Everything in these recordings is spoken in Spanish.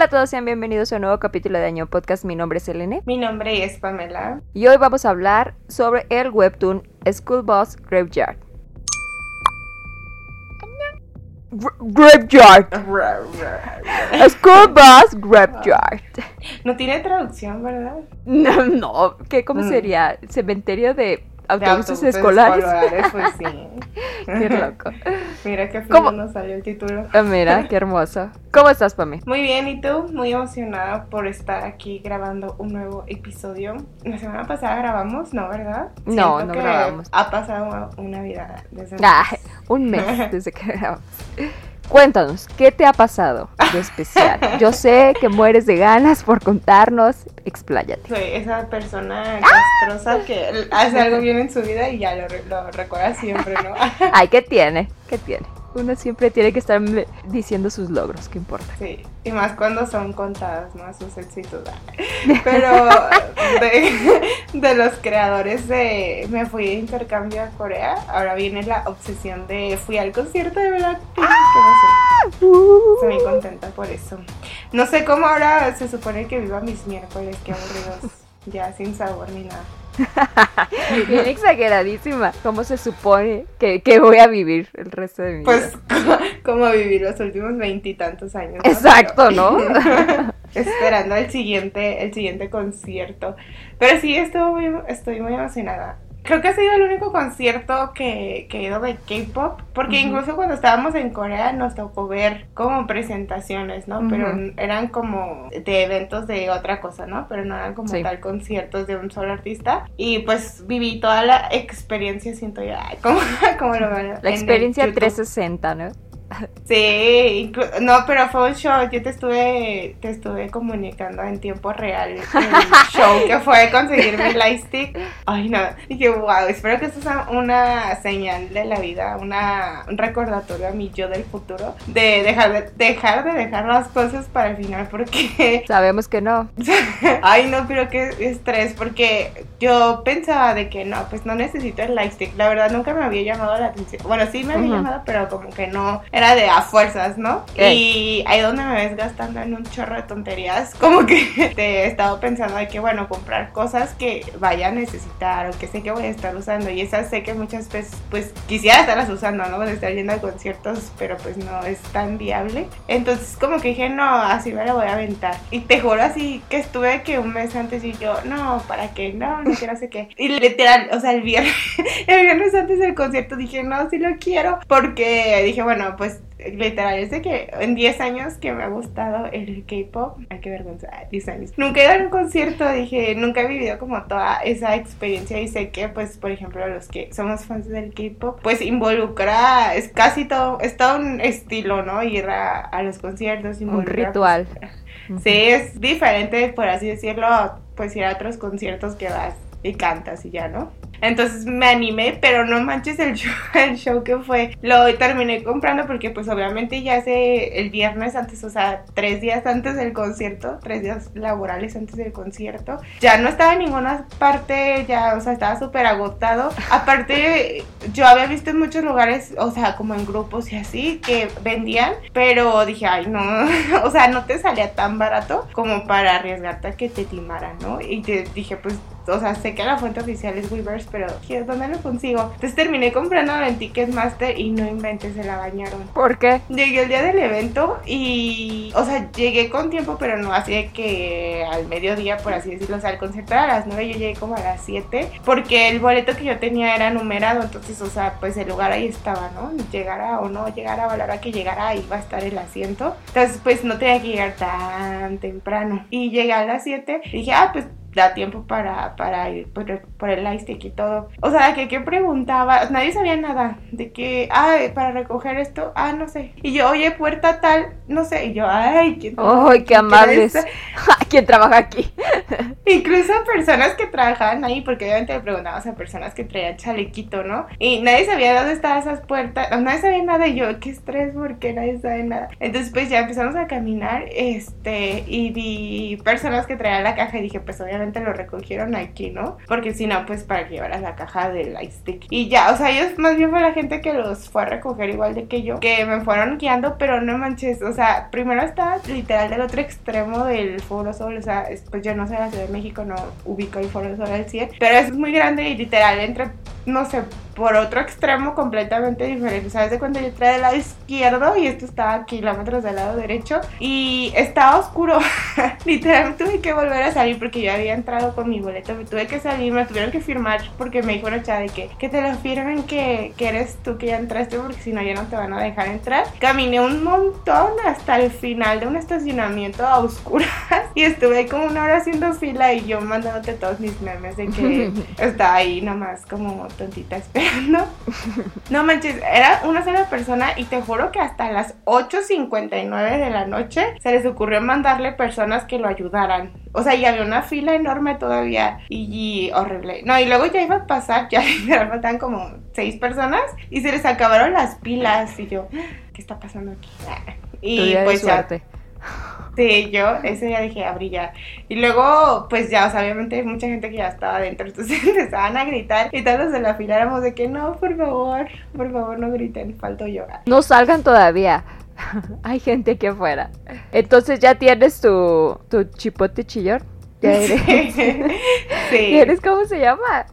Hola a todos, sean bienvenidos a un nuevo capítulo de Año Podcast. Mi nombre es Elene. Mi nombre es Pamela. Y hoy vamos a hablar sobre el webtoon School Bus Graveyard. Graveyard. School Bus Graveyard. No tiene traducción, ¿verdad? No, no. ¿Qué, ¿Cómo Mm. sería? Cementerio de De autobuses autobuses escolares. pues sí. Qué loco. Mira qué feo nos salió el título. Ah, mira, qué hermoso. ¿Cómo estás, Pami? Muy bien, ¿y tú? Muy emocionada por estar aquí grabando un nuevo episodio. La semana pasada grabamos, ¿no, verdad? No, Siento no que grabamos. Ha pasado una vida desde Ah, un mes desde que grabamos. Cuéntanos, ¿qué te ha pasado de especial? Yo sé que mueres de ganas por contarnos. Expláyate. Soy esa persona ¡Ah! castrosa que hace algo bien en su vida y ya lo, re- lo recuerda siempre, ¿no? Ay, ¿qué tiene? ¿Qué tiene? Uno siempre tiene que estar diciendo sus logros, ¿qué importa? Sí, y más cuando son contadas, ¿no? Sus éxitos. Pero de, de los creadores de Me fui de intercambio a Corea, ahora viene la obsesión de fui al concierto de Blackpink, sé, estoy muy contenta por eso. No sé cómo ahora se supone que viva mis miércoles, qué aburridos, ya sin sabor ni nada. Bien exageradísima. ¿Cómo se supone que, que voy a vivir el resto de mi Pues vida? como vivir los últimos veintitantos años. ¿no? Exacto, Pero- ¿no? esperando el siguiente, el siguiente concierto. Pero sí, estoy muy, estoy muy emocionada. Creo que ha sido el único concierto que, que he ido de K-pop, porque incluso cuando estábamos en Corea nos tocó ver como presentaciones, ¿no? Pero eran como de eventos de otra cosa, ¿no? Pero no eran como Sí. tal conciertos de un solo artista. Y pues viví toda la experiencia, siento yo, ay, ¿cómo, cómo lo La experiencia 360, ¿no? Sí, no, pero fue un show. Yo te estuve, te estuve comunicando en tiempo real el show que fue conseguirme el lightstick. Ay, no. Dije, wow, espero que esto sea una señal de la vida, una, un recordatorio a mi yo del futuro de dejar de, dejar de dejar las cosas para el final porque Sabemos que no. Ay, no, pero qué estrés, porque yo pensaba de que no, pues no necesito el lightstick. La verdad nunca me había llamado la atención. Bueno, sí me había llamado, pero como que no era de a fuerzas, ¿no? Ey. Y ahí donde me ves gastando en un chorro de tonterías, como que te he estado pensando de que, bueno, comprar cosas que vaya a necesitar o que sé que voy a estar usando. Y esas sé que muchas veces, pues quisiera estarlas usando, ¿no? De estar yendo a conciertos, pero pues no es tan viable. Entonces, como que dije, no, así me la voy a aventar. Y te juro así que estuve que un mes antes y yo, no, ¿para qué? No, no quiero sé qué. Y literal, o sea, el viernes, el viernes antes del concierto dije, no, sí lo quiero. Porque dije, bueno, pues literal, es de que en 10 años que me ha gustado el K-pop, ay, qué vergüenza, 10 años. Nunca he ido a un concierto, dije, nunca he vivido como toda esa experiencia y sé que, pues, por ejemplo, los que somos fans del K-pop, pues involucra, es casi todo, es todo un estilo, ¿no? Ir a, a los conciertos, Un involucra, ritual. pues, Sí, es diferente, por así decirlo, pues ir a otros conciertos que vas y cantas y ya, ¿no? Entonces me animé, pero no manches el show, que fue. Lo terminé comprando porque pues obviamente ya hace el viernes antes, o sea, tres días antes del concierto, tres días laborales antes del concierto. Ya no estaba en ninguna parte, ya, o sea, estaba súper agotado. Aparte, yo había visto en muchos lugares, o sea, como en grupos y así, que vendían, pero dije, ay, no, o sea, no te salía tan barato como para arriesgarte a que te timaran, ¿no? Y te dije, pues, o sea, sé que la fuente oficial es Weavers, pero ¿qué- ¿dónde lo consigo? Entonces terminé comprando en Ticketmaster y no inventes, se la bañaron. ¿Por qué? Llegué el día del evento y, o sea, llegué con tiempo, pero no así que al mediodía, por así decirlo. O sea, el concierto era a las 9, yo llegué como a las 7, porque el boleto que yo tenía era numerado, entonces, o sea, pues el lugar ahí estaba, ¿no? Llegara o no llegara, o a la hora que llegara, ahí iba a estar el asiento. Entonces, pues no tenía que llegar tan temprano. Y llegué a las 7 y dije, ah, pues da tiempo para, para ir por, el- por el lightstick y todo. O sea, que qué preguntaba, nadie sabía nada de que, ay, para recoger esto, ah, no sé. Y yo, oye, puerta tal, no sé. Y yo, ay, ¿quién ¡Ay, qué ¿quién amables! es? ¿Quién trabaja aquí? Incluso personas que trabajaban ahí, porque obviamente le preguntabas a personas que traían chalequito, ¿no? Y nadie sabía dónde estaban esas puertas, nadie sabía nada. Y yo, qué estrés, porque nadie sabe nada. Entonces, pues ya empezamos a caminar, este, y vi personas que traían la caja y dije, pues obviamente lo recogieron aquí, ¿no? Porque si no, pues para que llevaras la caja del stick. Y ya, o sea, ellos más bien fue la gente que los fue a recoger igual de que yo, que me fueron guiando, pero no manches, o sea, primero estaba literal del otro extremo del Foro Sol, o sea, pues yo no sé, la Ciudad de México no ubico el Foro Sol al 100, pero es muy grande y literal entre, no sé, por otro extremo completamente diferente. ¿Sabes de cuando yo trae del lado izquierdo y esto estaba a kilómetros del lado derecho? Y estaba oscuro. Literalmente tuve que volver a salir porque yo había entrado con mi boleto. Me tuve que salir, me tuvieron que firmar porque me dijo una chava de que, que te lo firmen que, que eres tú que ya entraste porque si no ya no te van a dejar entrar. Caminé un montón hasta el final de un estacionamiento a oscuras y estuve ahí como una hora haciendo fila y yo mandándote todos mis memes de que estaba ahí nomás como tontita espera no, manches, era una sola persona y te juro que hasta las 8.59 de la noche se les ocurrió mandarle personas que lo ayudaran. O sea, y había una fila enorme todavía y, horrible. No, y luego ya iba a pasar, ya faltaban como seis personas y se les acabaron las pilas y yo, ¿qué está pasando aquí? Y pues ya Sí, yo ese día dije a brillar. Y luego, pues ya, o sea, obviamente hay mucha gente que ya estaba adentro, entonces empezaban a gritar y todos los de la fila éramos de que no, por favor, por favor no griten, falto yo. No salgan todavía. hay gente aquí afuera. Entonces ya tienes tu, tu chipote chillón. Ya eres. Sí. ¿Eres cómo se llama?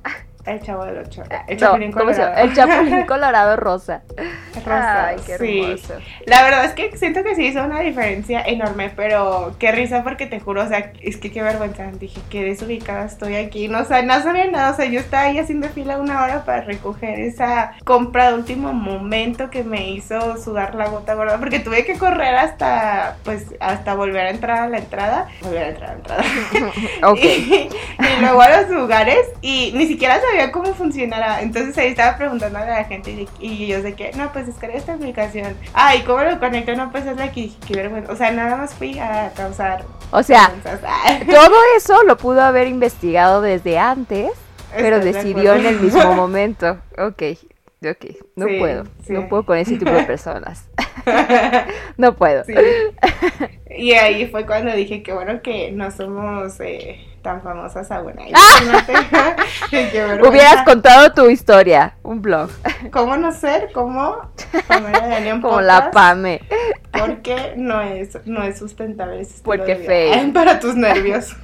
El chavo del ocho. El chapulín colorado. El chapulín colorado rosa. Rosa. Ay, qué hermoso. La verdad es que siento que sí hizo una diferencia enorme, pero qué risa porque te juro, o sea, es que qué vergüenza. Dije, qué desubicada estoy aquí. No, o sea, no sabía nada. O sea, yo estaba ahí haciendo fila una hora para recoger esa compra de último momento que me hizo sudar la gota gorda, porque tuve que correr hasta, pues, hasta volver a entrar a la entrada. Volver a entrar a la entrada. ok. y, y luego a los lugares y ni siquiera sabía cómo funcionara. Entonces ahí estaba preguntando a la gente y, yo sé que, no, pues descargué esta aplicación. Ay, ¿cómo lo conecto? No, pues es la que dije, qué vergüenza. O sea, nada más fui a causar. O sea, todo eso lo pudo haber investigado desde antes, pero decidió en el mismo momento. Ok, ok, no puedo, no puedo con ese tipo de personas. no puedo. Y ahí fue cuando dije que bueno que no somos eh, tan famosas aún. ¡Ah! Hubieras contado tu historia, un blog. ¿Cómo no ser como Como la Pame. Porque no es, no es sustentable ese Porque feo. Para tus nervios.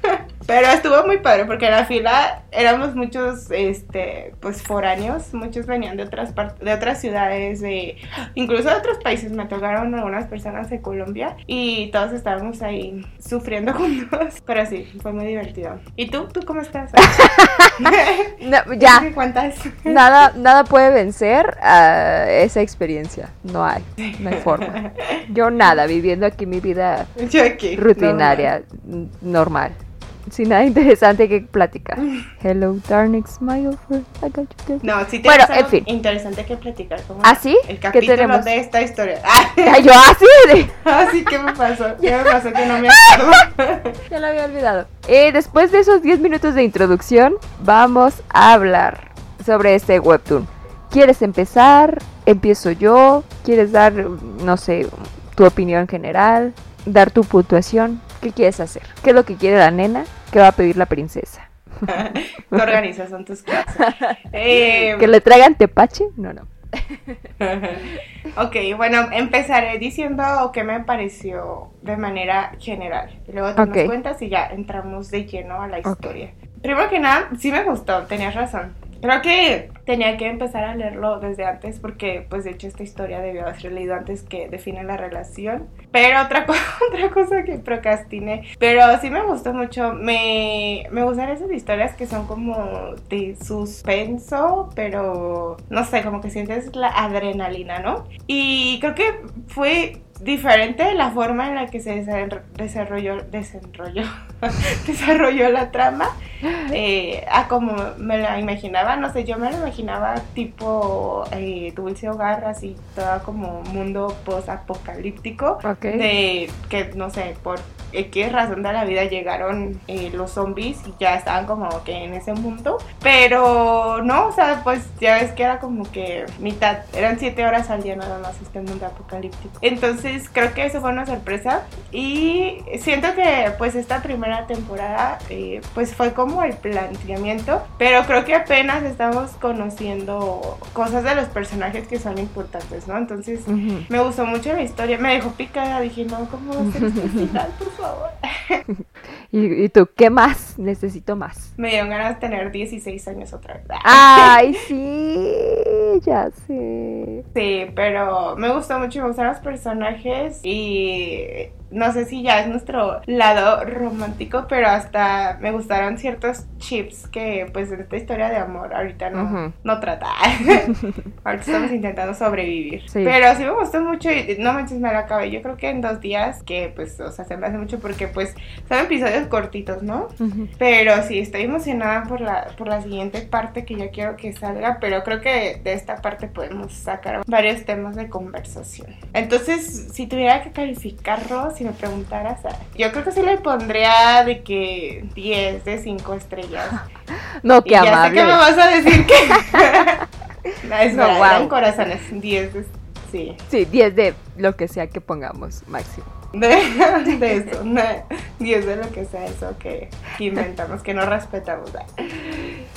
Pero estuvo muy padre porque en la fila éramos muchos, este, pues foráneos, muchos venían de otras partes, de otras ciudades, de, incluso de otros países. Me tocaron algunas personas de Colombia y todos estábamos ahí sufriendo juntos. Pero sí, fue muy divertido. ¿Y tú? ¿Tú cómo estás? ya. ¿Qué cuentas? Nada, nada puede vencer a esa experiencia. No hay, no hay forma. Yo nada, viviendo aquí mi vida rutinaria, normal sin nada interesante que platicar. Hello, darling, smile for I got you No, sí bueno, en fin. interesante que platicar. ¿Ah, sí? El capítulo de esta historia. yo así. ¿Ah, sí? ¿qué me pasó? ¿Qué me pasó que no me acuerdo? ya lo había olvidado. Eh, después de esos 10 minutos de introducción, vamos a hablar sobre este webtoon. ¿Quieres empezar? Empiezo yo. ¿Quieres dar, no sé, tu opinión general? Dar tu puntuación. ¿Qué quieres hacer? ¿Qué es lo que quiere la nena? ¿Qué va a pedir la princesa? ¿Qué organizas? Son tus clases. Eh, ¿Que le traigan tepache? No, no. ok, bueno, empezaré diciendo qué me pareció de manera general. Y luego te das cuentas y ya entramos de lleno a la historia. Primero que nada, sí me gustó, tenías razón. Creo que tenía que empezar a leerlo desde antes porque, pues, de hecho, esta historia debió haber leído antes que define la relación. Pero otra, otra cosa que procrastiné. Pero sí me gustó mucho. Me, me gustan esas historias que son como de suspenso, pero no sé, como que sientes la adrenalina, ¿no? Y creo que fue diferente la forma en la que se desarrolló, desarrolló, desarrolló la trama eh, a como me la imaginaba. No sé, yo me la imaginaba tipo eh, Dulce Hogar, así, todo como mundo post-apocalíptico. De que, no sé, por qué razón de la vida llegaron eh, los zombies y ya estaban como que en ese mundo. Pero no, o sea, pues ya ves que era como que mitad, eran siete horas al día nada más este mundo apocalíptico. Entonces creo que eso fue una sorpresa y siento que pues esta primera temporada eh, pues fue como el planteamiento, pero creo que apenas estamos conociendo cosas de los personajes que son importantes, ¿no? Entonces me gustó mucho la historia, me dejó picada, dije, no, ¿cómo va a ser este final, por favor? ¿Y, tú, ¿qué más? Necesito más. Me dieron ganas de tener 16 años otra vez. Ay, sí, ya sé. Sí, pero me gustó mucho, me gustaron los personajes y no sé si ya es nuestro lado romántico, pero hasta me gustaron ciertos chips que pues en esta historia de amor ahorita no, no trata. ahorita estamos intentando sobrevivir. Pero sí me gustó mucho y no manches, me la acabé. Yo creo que en dos días, que pues, o sea, se me hace mucho porque pues son episodios cortitos, ¿no? Pero sí, estoy emocionada por la, por la siguiente parte que ya quiero que salga, pero creo que de esta parte podemos sacar varios temas de conversación. Entonces, si tuviera que calificarlo, si me preguntaras, yo creo que sí le pondría de que 10 de 5 estrellas. No, qué amable. Ya sé que me vas a decir que... es no, wow. corazones, 10 de... Sí. Sí, 10 de lo que sea que pongamos, máximo. De, de eso, 10 de lo que sea eso que, inventamos, que no respetamos.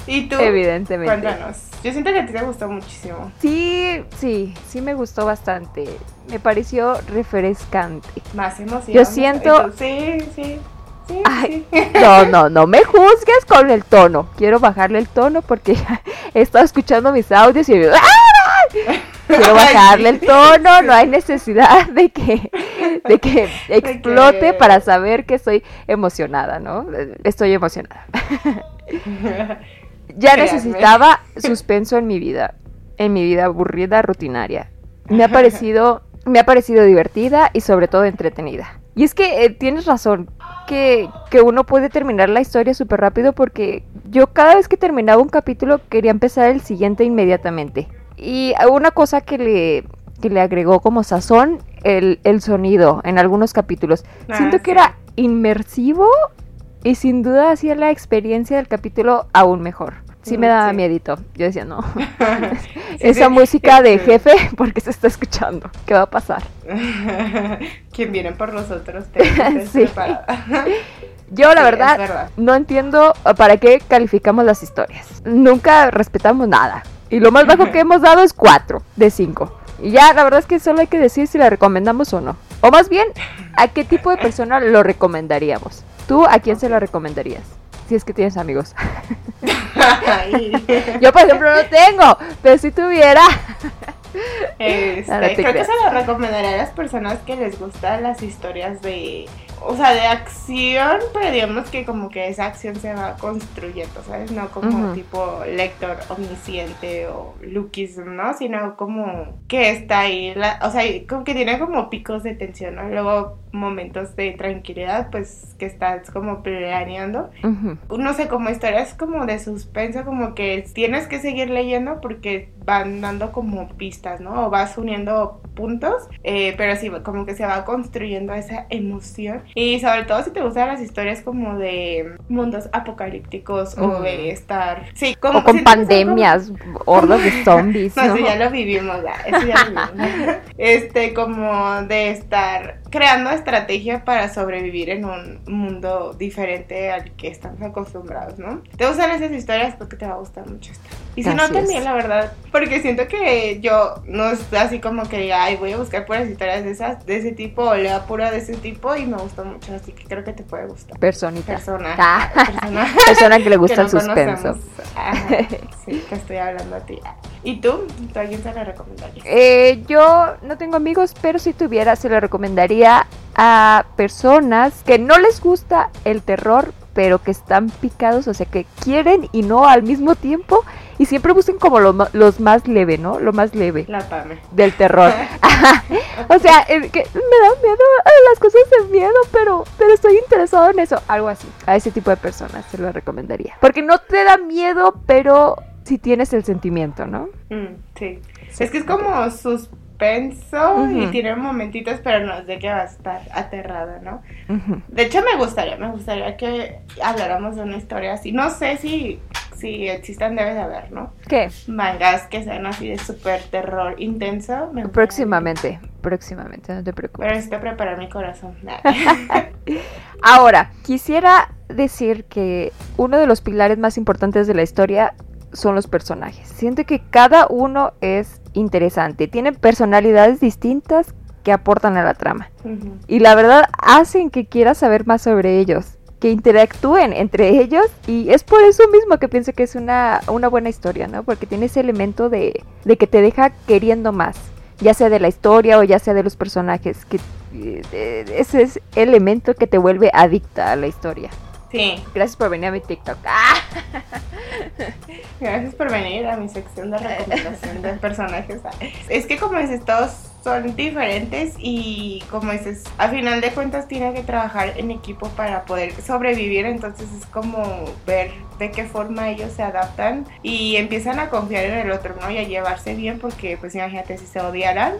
Y tú, Evidentemente. cuéntanos. Yo siento que a ti te gustó muchísimo. Sí, sí, sí me gustó bastante. Me pareció refrescante. Más emoción. Yo siento... Sí, sí. Sí, No, no, no me juzgues con el tono. Quiero bajarle el tono porque he estado escuchando mis audios y quiero bajarle el tono. No hay necesidad de que, de que explote para saber que estoy emocionada, ¿no? Estoy emocionada. ya necesitaba suspenso en mi vida, en mi vida aburrida, rutinaria. Me ha parecido, me ha parecido divertida y sobre todo entretenida. Y es que eh, tienes razón, que, que, uno puede terminar la historia súper rápido porque yo cada vez que terminaba un capítulo quería empezar el siguiente inmediatamente. Y una cosa que le, que le agregó como sazón, el, el sonido en algunos capítulos. Ah, Siento que era inmersivo y sin duda hacía la experiencia del capítulo aún mejor. Sí me daba miedito. Yo decía, no. Esa música de jefe, porque se está escuchando? ¿Qué va a pasar? ¿Quién viene por nosotros? sí. Yo la verdad, no entiendo para qué calificamos las historias. Nunca respetamos nada. Y lo más bajo que hemos dado es 4 de 5. Y ya, la verdad es que solo hay que decir si la recomendamos o no. O más bien, ¿a qué tipo de persona lo recomendaríamos? ¿Tú a quién se lo recomendarías? Si es que tienes amigos. Yo, por ejemplo, no tengo, pero si tuviera. Este, creo que se lo recomendaría a las personas que les gustan las historias de o sea, de acción, pero digamos que como que esa acción se va construyendo, ¿sabes? No como tipo lector omnisciente o Lukism, ¿no? Sino como que está ahí, o sea, como que tiene como picos de tensión, ¿no? Luego momentos de tranquilidad, pues que estás como planeando. No sé, como historias como de suspenso, como que tienes que seguir leyendo porque van dando como pistas, ¿no? O vas uniendo puntos, eh, pero sí, como que se va construyendo esa emoción. Y sobre todo si te gustan las historias como de mundos apocalípticos o de estar... Sí, como... con pandemias, hordas de zombies. No, ya lo vivimos, eso ya lo vivimos. este, como de estar creando estrategia para sobrevivir en un mundo diferente al que estamos acostumbrados, ¿no? Te gustan esas historias porque te va a gustar mucho esta. Y si no, también, la verdad, porque siento que yo no es así como que diga, ay, voy a buscar puras historias de esas, de ese tipo, o lea pura de ese tipo, y me gusta mucho, así que creo que te puede gustar. Personita. Persona. Ah. Persona. que le gusta el suspenso. sí, que estoy hablando a ti. ¿Y tú? ¿Tú a quién se la recomendarías? Eh, yo no tengo amigos, pero si tuviera, se lo recomendaría a personas que no les gusta el terror, pero que están picados, o sea, que quieren y no al mismo tiempo y siempre busquen como lo, los más leve, ¿no? Lo más leve. La pame. Del terror. o sea, que me da miedo las cosas de miedo, pero, pero estoy interesado en eso. Algo así. A ese tipo de personas se lo recomendaría. Porque no te da miedo, pero si tienes el sentimiento, ¿no? Mm, sí. Es que es como sus suspenso y tiene momentitos, pero no es de que va a estar aterrada, ¿no? De hecho, me gustaría, me gustaría que habláramos de una historia así. No sé si, si existan, debe de haber, ¿no? ¿Qué? Mangas que sean así de súper terror intenso. próximamente, próximamente, no te preocupes. Pero necesito preparar mi corazón. Ahora, quisiera decir que uno de los pilares más importantes de la historia son los personajes. Siento que cada uno es interesante, tienen personalidades distintas que aportan a la trama. Y la verdad hacen que quieras saber más sobre ellos, que interactúen entre ellos y es por eso mismo que pienso que es una, una buena historia, ¿no? Porque tiene ese elemento de, de, que te deja queriendo más, ya sea de la historia o ya sea de los personajes, que eh, ese es el elemento que te vuelve adicta a la historia. Sí. Gracias por venir a mi TikTok. ¡Ah! Gracias por venir a mi sección de recomendación de personajes. Es que como dices, todos son diferentes y como dices, a final de cuentas tiene que trabajar en equipo para poder sobrevivir, entonces es como ver de qué forma ellos se adaptan y empiezan a confiar en el otro, ¿no? Y a llevarse bien porque pues imagínate si se odiaran,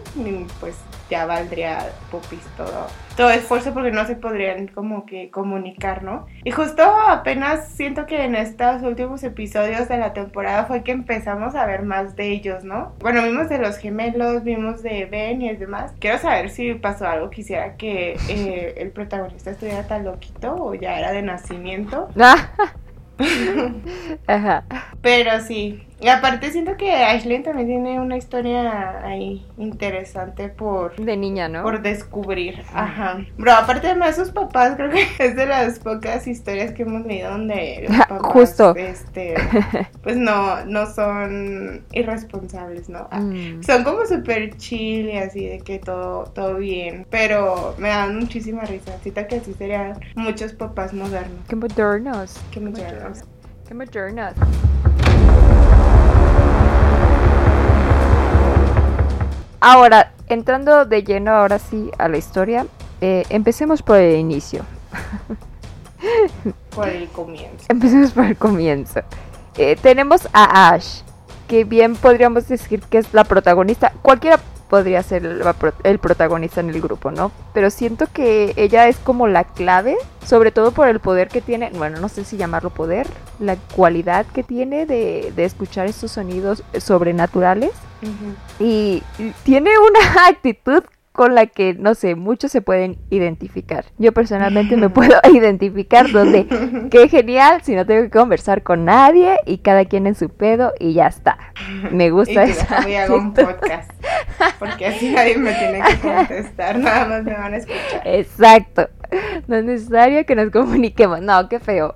pues ya valdría pupis todo, todo esfuerzo porque no se podrían como que comunicar, ¿no? Y justo apenas siento que en estos últimos episodios de la temporada fue que empezamos a ver más de ellos, ¿no? Bueno, vimos de los gemelos, vimos de Ben y el demás. Quiero saber si pasó algo, quisiera que eh, el protagonista estuviera tan loquito o ya era de nacimiento. Ajá. Pero sí, y aparte siento que Ashley también tiene una historia ahí interesante por... De niña, ¿no? Por descubrir. Ajá. Bro, aparte de sus papás creo que es de las pocas historias que hemos leído donde los papás, Justo. Este, pues no, no son irresponsables, ¿no? Ah, mm. Son como súper chill y así de que todo, todo bien. Pero me dan muchísima risa. Siento que así serían muchos papás modernos. Qué modernos. Qué modernos. Qué modernos. Ahora, entrando de lleno ahora sí a la historia, eh, empecemos por el inicio. por el comienzo. Empecemos por el comienzo. Eh, tenemos a Ash, que bien podríamos decir que es la protagonista. Cualquiera podría ser el, protagonista en el grupo, ¿no? Pero siento que ella es como la clave, sobre todo por el poder que tiene, bueno, no sé si llamarlo poder, la cualidad que tiene de, de escuchar estos sonidos sobrenaturales. y tiene una actitud con la que, no sé, muchos se pueden identificar. Yo personalmente me puedo identificar donde, qué genial, si no tengo que conversar con nadie y cada quien en su pedo y ya está. Me gusta y esa. Voy a hacer un podcast, porque así nadie me tiene que contestar, nada más me van a escuchar. Exacto. No es necesario que nos comuniquemos. No, qué feo.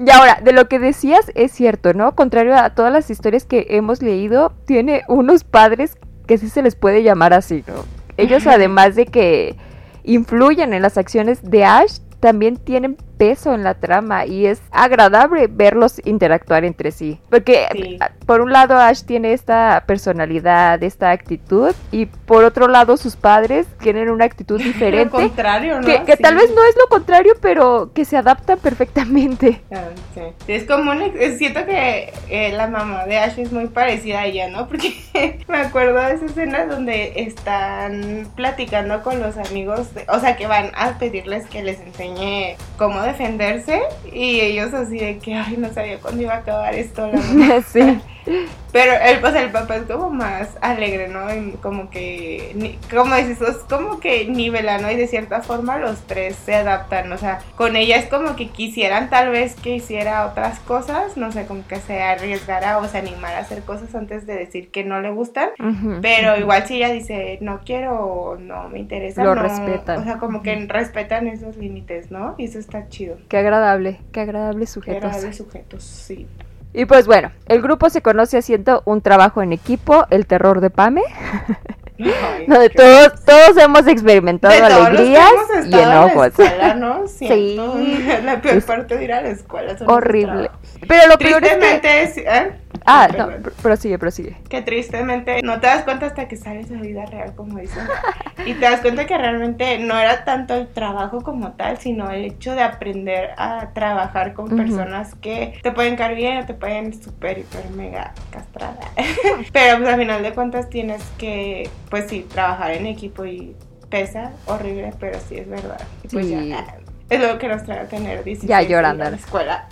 Y ahora, de lo que decías es cierto, ¿no? Contrario a todas las historias que hemos leído, tiene unos padres que sí se les puede llamar así, ¿no? Ellos además de que influyen en las acciones de Ash, también tienen peso en la trama y es agradable verlos interactuar entre sí. Porque por un lado Ash tiene esta personalidad, esta actitud y por otro lado sus padres tienen una actitud diferente. lo contrario, ¿no? Que, tal vez no es lo contrario, pero que se adaptan perfectamente. Ah, sí. Es como un, siento que eh, la mamá de Ash es muy parecida a ella, ¿no? Porque me acuerdo de esa escena donde están platicando con los amigos, o sea, que van a pedirles que les enseñe cómo defenderse y ellos así de que, ay, no sabía cuándo iba a acabar esto. La sí. Pero el, pues el papá es como más alegre, ¿no? como que, como dices, es como que nivela, ¿no? Y de cierta forma los tres se adaptan, o sea, con ella es como que quisieran tal vez que hiciera otras cosas, no sé, como que se arriesgara o se animara a hacer cosas antes de decir que no le gustan, pero igual si ella dice, no quiero, no me interesa, lo no, respetan. O sea, como que respetan esos límites, ¿no? Y eso está chido. Qué agradable, qué agradable sujetos. Qué agradable sujetos, sí. Y pues bueno, el grupo se conoce haciendo un trabajo en equipo, el terror de Pame. donde todos, todos hemos experimentado alegrías y enojos. Sí. La peor parte de ir a la escuela. Horrible. Pero lo peor es que... ¿eh? Ah, no, prosigue, prosigue. Que tristemente no te das cuenta hasta que sales a la vida real, como dicen. y te das cuenta que realmente no era tanto el trabajo como tal, sino el hecho de aprender a trabajar con personas que te pueden caer bien o te pueden súper, hiper, mega castrar. Pero pues al final de cuentas tienes que, pues sí, trabajar en equipo y pesa horrible, pero sí es verdad. Pues ya, es lo que nos trae a tener 16 ya llorando en la escuela.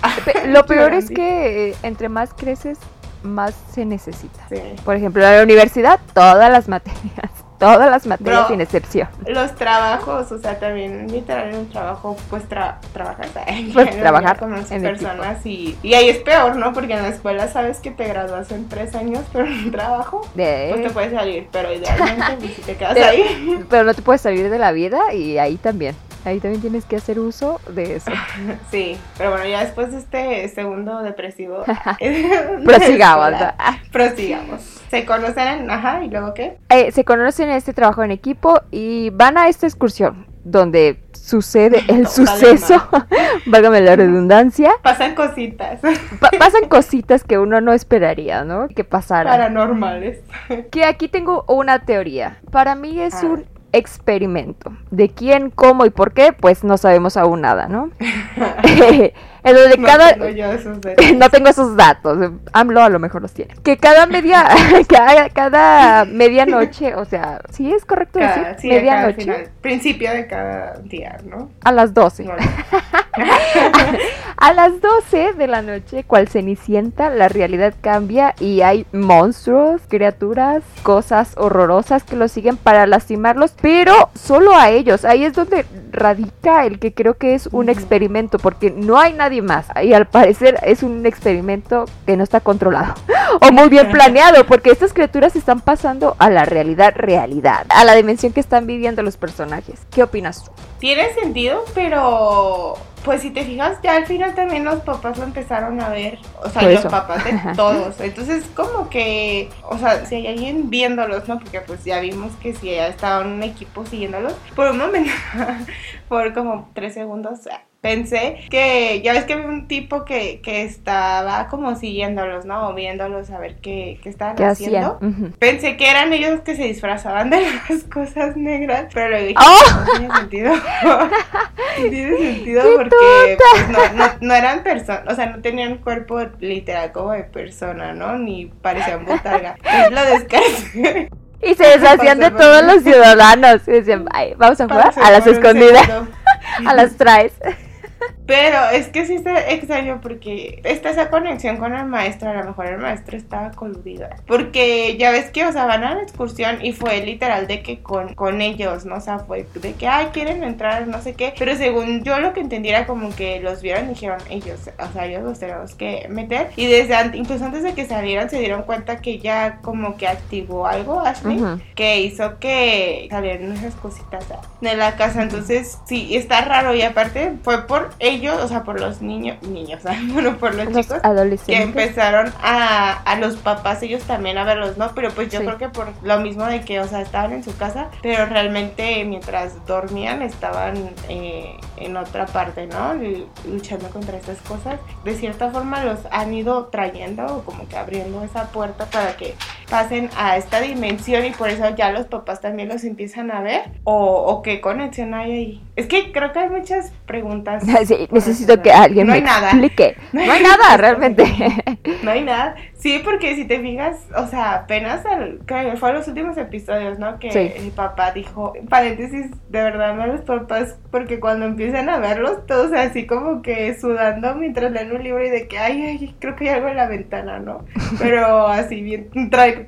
Lo peor es que eh, entre más creces, más se necesita. Por ejemplo, en la universidad, todas las materias todas las materias sin excepción. Los trabajos, o sea, también literal en un trabajo, pues tra trabajas pues, trabajar con otras personas y, y, ahí es peor, ¿no? Porque en la escuela sabes que te gradúas en tres años, pero en un trabajo, pues te puedes salir, pero idealmente pues, si te quedas ahí. Pero no te puedes salir de la vida y ahí también. Ahí también tienes que hacer uso de eso. Sí, pero bueno, ya después de este segundo depresivo. Prosigamos. Prosigamos. Se conocen, ajá, y luego qué? Eh, se conocen en este trabajo en equipo y van a esta excursión donde sucede el suceso, válgame la redundancia. Pasan cositas. pasan cositas que uno no esperaría, ¿no? Que pasaran. Paranormales. Que aquí tengo una teoría. Para mí es un experimento. ¿De quién, cómo y por qué? Pues no sabemos aún nada, ¿no? en donde no cada... Tengo yo esos no tengo esos datos. AMLO a lo mejor los tiene. Que cada media... cada, cada medianoche, o sea, ¿sí es correcto decir? Sí, medianoche. principio de cada día, ¿no? A las 12. a las 12 de la noche, cual cenicienta, la realidad cambia y hay monstruos, criaturas, cosas horrorosas que los siguen para lastimarlos, pero solo a ellos. Ahí es donde radica el que creo que es un experimento, porque no hay nadie más. Y al parecer es un experimento que no está controlado o muy bien planeado, porque estas criaturas están pasando a la realidad, realidad, a la dimensión que están viviendo los personajes. ¿Qué opinas tú? Tiene sentido, pero pues si te fijas, ya al final también los papás lo empezaron a ver, o sea, los papás de todos. Entonces, como que, o sea, si hay alguien viéndolos, ¿no? Porque pues ya vimos que si ya estaba un equipo siguiéndolos, por un momento, por como tres segundos, pensé que ya ves que había un tipo que, que estaba como siguiéndolos, ¿no? O viéndolos a ver qué, qué estaban haciendo. Pensé que eran ellos que se disfrazaban de las cosas negras, pero luego dije, ¡Oh! no tiene sentido. tiene sentido porque pues, no, no, no, eran personas, o sea, no tenían cuerpo literal como de persona, ¿no? Ni parecían botarga. Entonces lo descarté. Y se deshacían de todos los ciudadanos. Y decían, vamos a jugar a las escondidas. a las traes. Pero es que sí está extraño porque está esa conexión con el maestro. A lo mejor el maestro estaba coludido. Porque ya ves que, o sea, van a la excursión y fue literal de que con, con ellos, ¿no? O sea, fue de que, ay, quieren entrar, no sé qué. Pero según yo lo que entendí era como que los vieron y dijeron ellos, o sea, ellos los tenemos que meter. Y desde incluso antes de que salieran se dieron cuenta que ya como que activó algo, Ashley, que hizo que salieran esas cositas de la casa. Entonces, sí, está raro. Y aparte fue por ellos, o sea, por los niños, niños, bueno, por los, chicos adolescentes. que empezaron a, a los papás ellos también a verlos, ¿no? Pero pues yo creo que por lo mismo de que, o sea, estaban en su casa, pero realmente mientras dormían estaban eh, en otra parte, ¿no? Luchando contra estas cosas. De cierta forma los han ido trayendo, como que abriendo esa puerta para que pasen a esta dimensión y por eso ya los papás también los empiezan a ver o, o qué conexión hay ahí. Es que creo que hay muchas preguntas. Sí, necesito que alguien me explique. No hay nada, realmente. No hay nada. Sí, porque si te fijas, o sea, apenas al, creo que fue los últimos episodios, ¿no? Que el papá dijo, paréntesis, de verdad, no los papás, porque cuando empiezan a verlos, todos así como que sudando mientras leen un libro y de que, ay, ay, creo que hay algo en la ventana, ¿no? Pero así bien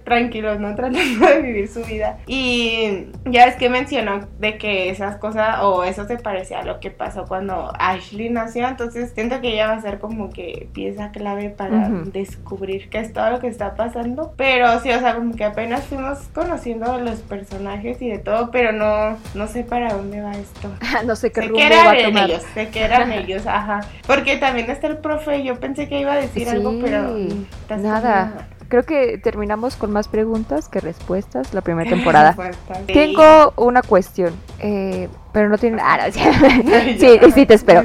tranquilos, ¿no? Tratando de vivir su vida. Y ya es que mencionó de que esas cosas, o eso se parecía a lo que pasó cuando Ashley nació, entonces siento que ella va a ser como que pieza clave para descubrir qué es todo lo que está pasando. Pero sí, o sea, como que apenas fuimos conociendo a los personajes y de todo, pero no, no sé para dónde va esto. no sé qué sé rumbo que eran va a tomar. ellos, sé que eran ellos, ajá. Porque también está el profe, yo pensé que iba a decir algo, pero nada. Creo que terminamos con más preguntas que respuestas la primera temporada. Tengo una cuestión, eh, pero no tiene... Ah, sí, sí, te espero.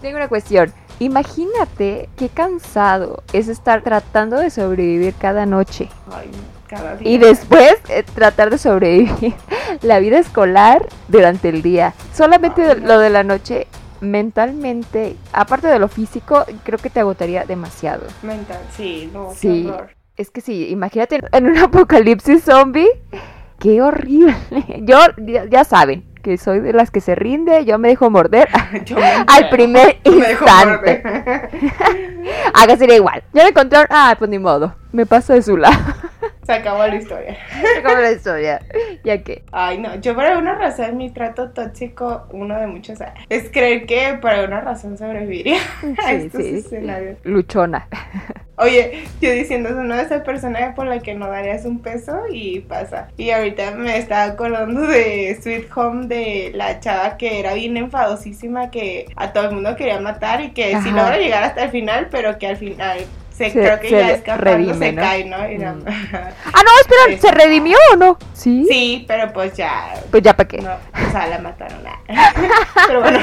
tengo una cuestión. Imagínate qué cansado es estar tratando de sobrevivir cada noche. Ay, cada día. Y después eh, tratar de sobrevivir la vida escolar durante el día. Solamente Ay, de- no. lo de la noche, mentalmente, aparte de lo físico, creo que te agotaría demasiado. Mental, sí, no, Sí. qué horror. Es que sí, imagínate en un apocalipsis zombie. Qué horrible. Yo, ya, ya saben, que soy de las que se rinde, yo me dejo morder Yo me al primer instante. Haga sería igual. Ya me encontraron, ah, pues ni modo. Me paso de su lado. Se acabó la historia. Como la historia. Ya que. Ay, no, yo por alguna razón mi trato tóxico, uno de muchos, es creer que por alguna razón sobreviviría a Sí, estos sí. escenarios. Luchona. Oye, yo diciendo, es una de esas personas por la que no darías un peso y pasa. Y ahorita me estaba acordando de Sweet Home, de la chava que era bien enfadosísima, que a todo el mundo quería matar y que sí Ajá. logra llegar hasta el final, pero que al final se, Se- creo que se ya escapando redime, se ¿no? cae, ¿no? Y la- Mm. Ah, no, espera, Sí. ¿se redimió o no? Sí. Sí, pero pues ya, Pues ya para qué. no, o sea, la mataron. Pero bueno.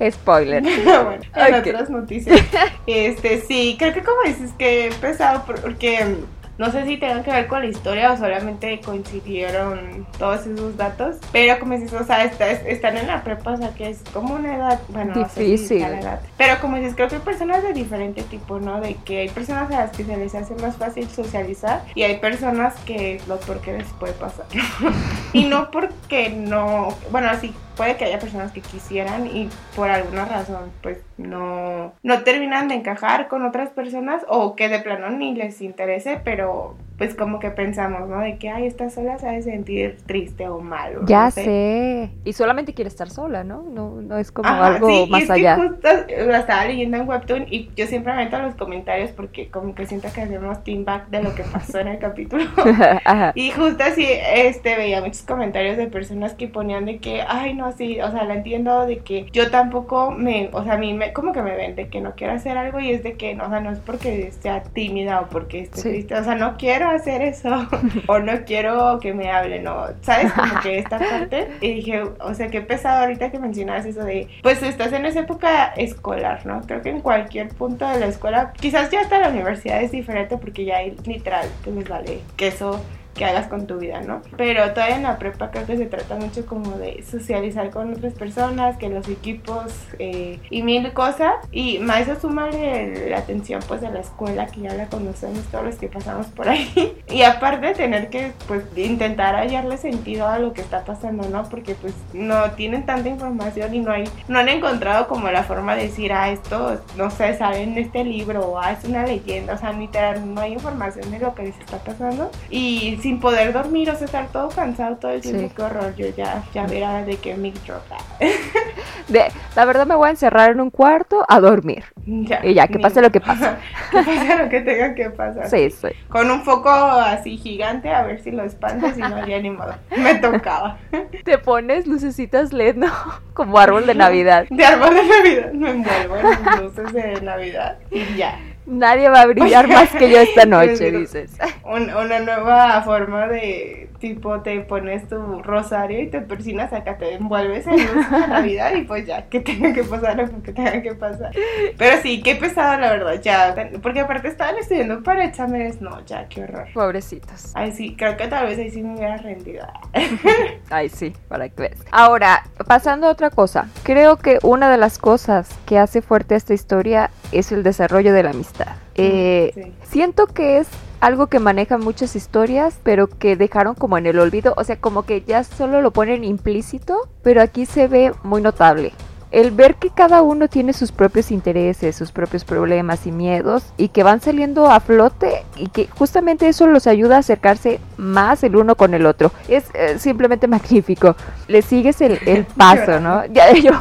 Spoiler. bueno, en Ok. otras noticias. Este, sí, creo que como dices que he empezado por- porque no sé si tengan que ver con la historia o solamente coincidieron todos esos datos, pero como dices, o sea, está- están en la prepa, o sea, que es como una edad, bueno, no sé si Difícil. sea la edad, pero como dices, creo que hay personas de diferente tipo, ¿no? De que hay personas a las que se les hace más fácil socializar y hay personas que lo peor que les puede pasar. y no porque no, bueno, sí, puede que haya personas que quisieran y por alguna razón pues no, no terminan de encajar con otras personas o que de plano ni les interese, pero pues como que pensamos, ¿no? De que, ay, esta sola de sentir triste o mal. o Ya no sé. Y solamente quiere estar sola, ¿no? No, no es como Ajá, algo sí, y más es allá. Que justo la estaba leyendo en Webtoon y yo siempre me meto a los comentarios porque como que siento que hacemos team back de lo que pasó en el capítulo. Ajá. Y justo así, este, veía muchos comentarios de personas que ponían de que, ay, no, sí, o sea, la entiendo de que yo tampoco me, o sea, a mí me, como que me ven de que no quiero hacer algo y es de que, no, o sea, no es porque sea tímida o porque esté Sí. triste, o sea, no quiero hacer eso o no quiero que me hablen, o, ¿sabes? Como que esta parte. Y dije, o sea, qué pesado ahorita que mencionabas eso de, pues estás en esa época escolar, ¿no? Creo que en cualquier punto de la escuela, quizás ya hasta la universidad es diferente porque ya hay literal que les vale queso que hagas con tu vida, ¿no? Pero todavía en la prepa creo que se trata mucho como de socializar con otras personas, que los equipos eh, y mil cosas. Y más eso sumarle la atención pues de la escuela, que ya la conocemos todos los que pasamos por ahí. Y aparte tener que pues intentar hallarle sentido a lo que está pasando, ¿no? Porque pues no tienen tanta información y no hay, no han encontrado como la forma de decir, ah, esto no sé, sale en este libro o ah, es una leyenda, o sea, literal, no hay información de lo que les está pasando. Y sin poder dormir, o sea, estar todo cansado todo el tiempo, Sí. qué horror, yo ya, ya verá de que mic drop. ah. De- la verdad me voy a encerrar en un cuarto a dormir. Ya, Y ya, que pase lo que pase. que pase lo que tenga que pasar. Sí, sí. Con un foco así gigante, a ver si lo espantas y no, ya ni modo. Me tocaba. Te pones lucecitas LED, ¿no? Como árbol de Navidad. De árbol de Navidad me envuelvo en luces de Navidad y ya. Nadie va a brillar más que yo esta noche, dices. Un- una nueva forma de tipo te pones tu rosario y te persinas acá, te envuelves en luz de Navidad y pues ya, que tenga que pasar lo que tenga que pasar. Pero sí, qué pesado la verdad, ya, porque aparte estaban estudiando para exámenes, no, ya, qué horror. Pobrecitos. Ay, sí, creo que tal vez ahí sí me hubiera rendido. Ay, sí, para que veas. Ahora, pasando a otra cosa. Creo que una de las cosas que hace fuerte esta historia es el desarrollo de la amistad. Eh, Sí. Siento que es algo que manejan muchas historias, pero que dejaron como en el olvido. O sea, como que ya solo lo ponen implícito, pero aquí se ve muy notable. El ver que cada uno tiene sus propios intereses, sus propios problemas y miedos, y que van saliendo a flote, y que justamente eso los ayuda a acercarse más el uno con el otro. Es eh, simplemente magnífico. Le sigues el, el paso, ¿no? Ya yo,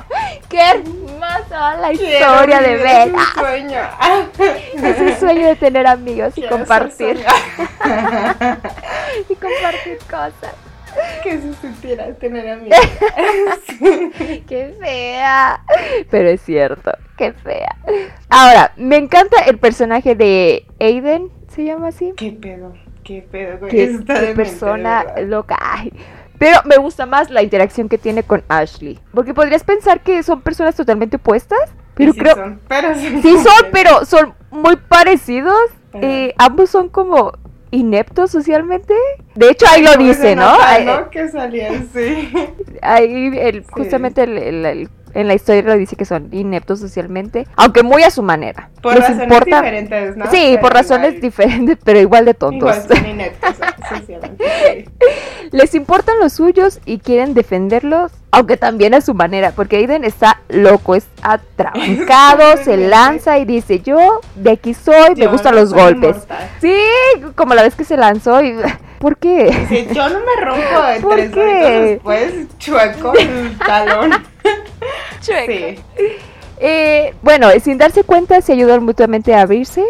qué hermosa la historia de Bella. ese sueño. Es sueño de tener amigos y Quiero compartir y compartir cosas. que se sintiera tener amigos. Qué fea. Pero es cierto, qué fea. Ahora, me encanta el personaje de Aiden, ¿se llama así? ¿Qué pedo? ¿Qué pedo? es de demente, persona verdad. loca. Ay, Pero me gusta más la interacción que tiene con Ashley. Porque podrías pensar que son personas totalmente opuestas. Pero sí creo... son, pero son Sí son, pero son muy parecidos. Eh, ambos son como ineptos socialmente. De hecho, ahí lo dice, ¿no? ¿no? Que salía así. Ahí el- Sí. justamente el- el- el- en la historia lo dice que son ineptos socialmente, aunque muy a su manera. Por Les razones importa- diferentes, ¿no? Sí, Pero por razones igual- diferentes, pero igual de tontos. Igual son ineptos, socialmente. Les importan los suyos y quieren defenderlos, aunque también a su manera, porque Aiden está loco, es atrabancado, se lanza y dice, yo de aquí soy, me gustan no los golpes. inmortal. Sí, como la vez que se lanzó y... ¿Por qué? Dice, yo no me rompo de ¿Por tres qué? después, chueco el talón. Sí. Eh, bueno, sin darse cuenta se ayudan mutuamente a abrirse.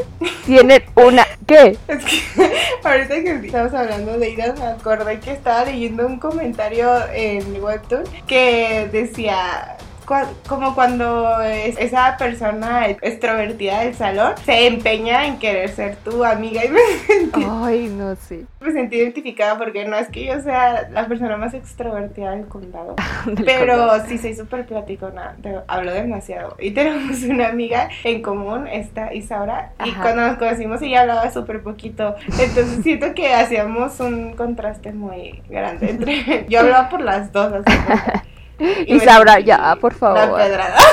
Tienen una... ¿Qué? Es que ahorita que estamos hablando de Ida, me acordé que estaba leyendo un comentario en Webtoon que decía. Como cuando es- esa persona extrovertida del salón se empeña en querer ser tu amiga y me sentí, Ay, no sé. me sentí identificada porque no es que yo sea la persona más extrovertida del condado, pero sí soy súper platicona, te- hablo demasiado. Y tenemos una amiga en común, esta Isaura, y Ajá. cuando nos conocimos ella hablaba súper poquito. Entonces siento que hacíamos un contraste muy grande entre... Yo hablaba por las dos, así como- y Isaura, sentí ya, por favor. La pedrada.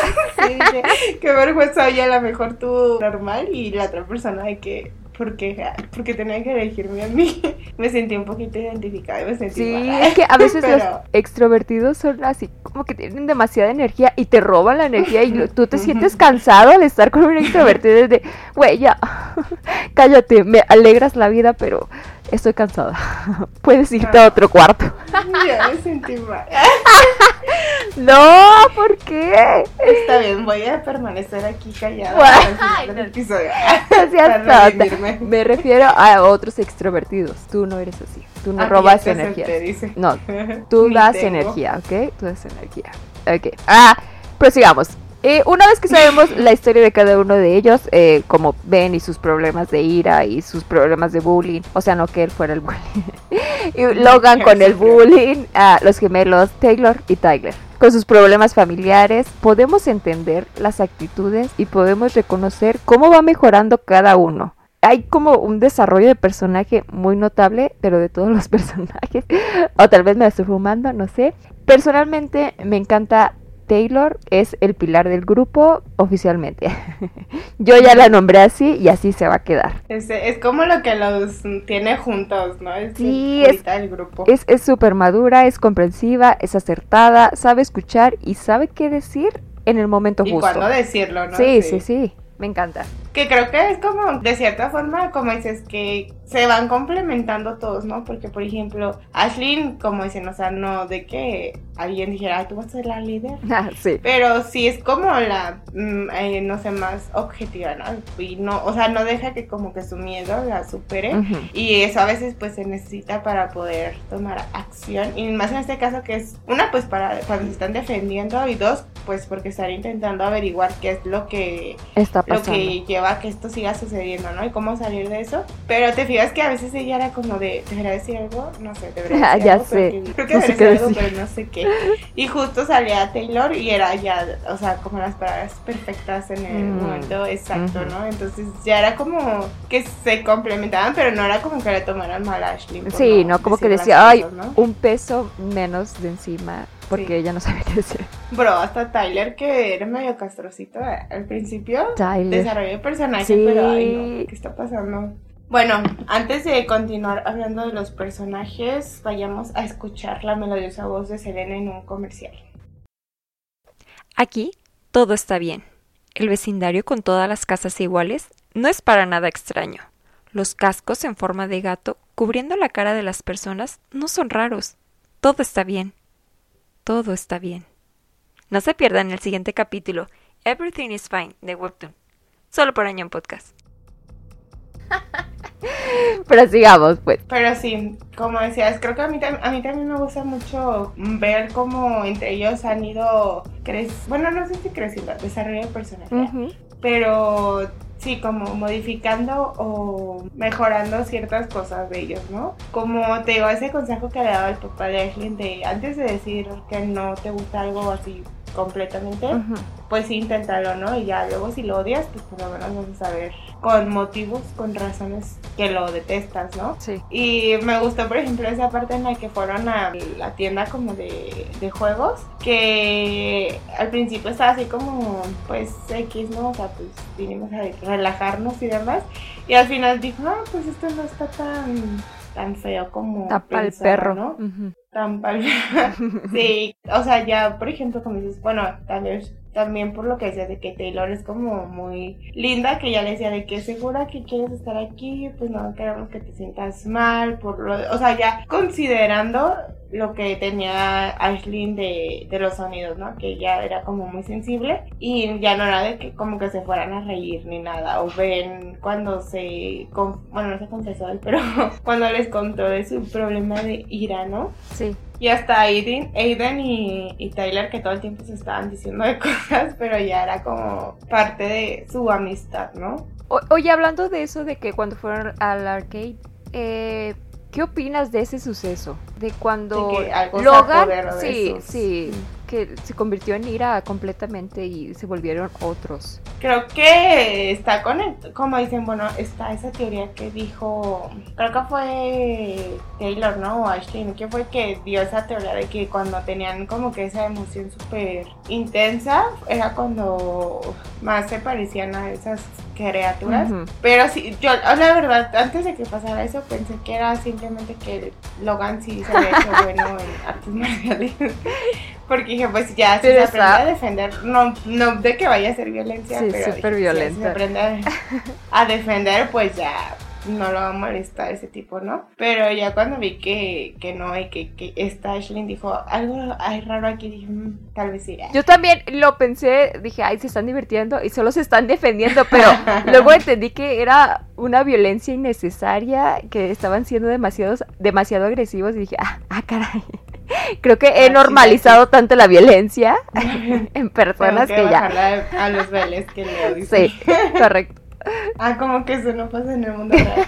Sí, dije, qué vergüenza, oye, a lo mejor tú normal y la otra persona de que... ¿Por qué? Porque tenía que elegirme a mí. Me sentí un poquito identificada y me sentí Sí, es que a veces los extrovertidos son así como que tienen demasiada energía y te roban la energía y lo- tú te sientes cansado al estar con un extrovertido de, güey, ya, cállate, me alegras la vida, pero estoy cansada. Puedes irte a otro cuarto. Ya me sentí mal. No, ¿por qué? Está bien, voy a permanecer aquí callada del no. episodio. Para. Me refiero a otros extrovertidos. Tú no eres así. Tú no Aquí robas energía. No, Tú das tengo. energía, ¿ok? Tú das energía. Ok. Ah, prosigamos. Eh, una vez que sabemos la historia de cada uno de ellos, eh, como Ben y sus problemas de ira y sus problemas de bullying, o sea, no que él fuera el bullying, y Logan con el bullying, ah, los gemelos Taylor y Tyler. Con sus problemas familiares, podemos entender las actitudes y podemos reconocer cómo va mejorando cada uno. Hay como un desarrollo de personaje muy notable, pero de todos los personajes. O tal vez me estoy fumando, no sé. Personalmente me encanta Taylor, es el pilar del grupo oficialmente. Yo ya la nombré así y así se va a quedar. Es, es como lo que los tiene juntos, ¿no? Es Sí, el es- grupo. Es es súper madura, es comprensiva, es acertada, sabe escuchar y sabe qué decir en el momento y justo. cuándo decirlo, ¿no? sí, sí, sí, me encanta. Que creo que es como, de cierta forma, como dices, que se van complementando todos, ¿no? Porque, por ejemplo, Ashlyn, como dicen, o sea, no de que alguien dijera, ay, tú vas a ser la líder. Ah, sí. Pero sí es como la, mm, eh, no sé, más objetiva, ¿no? Y no, o sea, no deja que como que su miedo la supere. Y eso a veces pues se necesita para poder tomar acción. Y más en este caso que es, una pues para cuando se están defendiendo y dos pues porque están intentando averiguar qué es lo que, Está lo pasando. que lleva a que esto siga sucediendo, ¿no? Y cómo salir de eso. Pero te fijas que a veces ella era como de, ¿debería decir algo? No sé, debería Ah, decir ya algo. sé. creo que No debería decir algo, decir. pero no sé qué. Y justo salía Taylor y era ya, o sea, como las palabras perfectas en el Mm. momento exacto, Ujú. ¿no? Entonces ya era como que se complementaban, pero no era como que le tomaran mal a Ashley. por Sí, no, como que decía, las ay, cosas, ¿no? un peso menos de encima porque Sí. ella no sabía qué decir. Bro, hasta Tyler que era medio castrocito eh, al principio. Tyler. Desarrollo de personaje, Sí. pero ay no, ¿qué está pasando? Bueno, antes de continuar hablando de los personajes, vayamos a escuchar la melodiosa voz de Selena en un comercial. Aquí todo está bien. El vecindario con todas las casas iguales no es para nada extraño. Los cascos en forma de gato cubriendo la cara de las personas no son raros. Todo está bien. Todo está bien. No se pierdan el siguiente capítulo, Everything is Fine, de Webtoon. Solo por Año en Podcast. Pero sigamos, pues. Pero sí, como decías, creo que a mí, tam- a mí también me gusta mucho ver cómo entre ellos han ido creciendo, bueno, no sé si creciendo, desarrollo de personaje, Ujú. pero sí, como modificando o mejorando ciertas cosas de ellos, ¿no? Como te digo, ese consejo que le daba el papá de Ashley de antes de decir que no te gusta algo así completamente, pues sí, inténtalo, ¿no? Y ya luego si lo odias, pues por lo menos vas a saber con motivos, con razones que lo detestas, ¿no? Sí. Y me gustó, por ejemplo, esa parte en la que fueron a la tienda como de, de juegos, que al principio estaba así como, pues, X, ¿no? O sea, pues vinimos a relajarnos y demás. Y al final dijo, ah, pues esto no está tan tan feo como Tapa el perro. ¿no? Ujú. Tan pal- sí, o sea, ya, por ejemplo, como dices, bueno, tal vez también por lo que decía de que Taylor es como muy linda, que ya le decía de que segura que quieres estar aquí, pues no queremos que te sientas mal, por lo, o sea, ya considerando lo que tenía Ashlyn de, de los sonidos, ¿no? Que ya era como muy sensible y ya no era de que como que se fueran a reír ni nada, o ven cuando se, con- bueno, no se confesó él, pero cuando les contó de su problema de ira, ¿no? Sí. Y hasta Aiden, Aiden y, y Tyler que todo el tiempo se estaban diciendo de cosas, pero ya era como parte de su amistad, ¿no? O- oye, hablando de eso, de que cuando fueron al arcade, eh, ¿qué opinas de ese suceso? De cuando De que algo Logan, de sí, sí, que se convirtió en ira completamente y se volvieron otros. Creo que está conectado, como dicen, bueno, está esa teoría que dijo, creo que fue Taylor, ¿no? O Ashley, que fue que dio esa teoría de que cuando tenían como que esa emoción súper intensa, era cuando más se parecían a esas criaturas. Pero sí, yo la verdad, antes de que pasara eso, pensé que era simplemente que Logan sí se había hecho bueno en artes marciales. Porque dije, pues ya, si se aprende está- a defender, no, no de que vaya a ser violencia, Sí, pero súper dije, si violenta. se aprende a, a defender, pues ya no lo va a molestar ese tipo, ¿no? Pero ya cuando vi que, que no, y que, que esta Ashlyn dijo algo raro aquí, dije, "Mm, tal vez sí. Yo también lo pensé, dije, ay, se están divirtiendo y solo se están defendiendo, pero luego entendí que era una violencia innecesaria, que estaban siendo demasiados, demasiado agresivos y dije, ah, ah, caray. Creo que he normalizado tanto la violencia en Tengo personas que que ya. a los veles que le dicen. Sí, correcto. Ah, como que eso no pasa en el mundo real.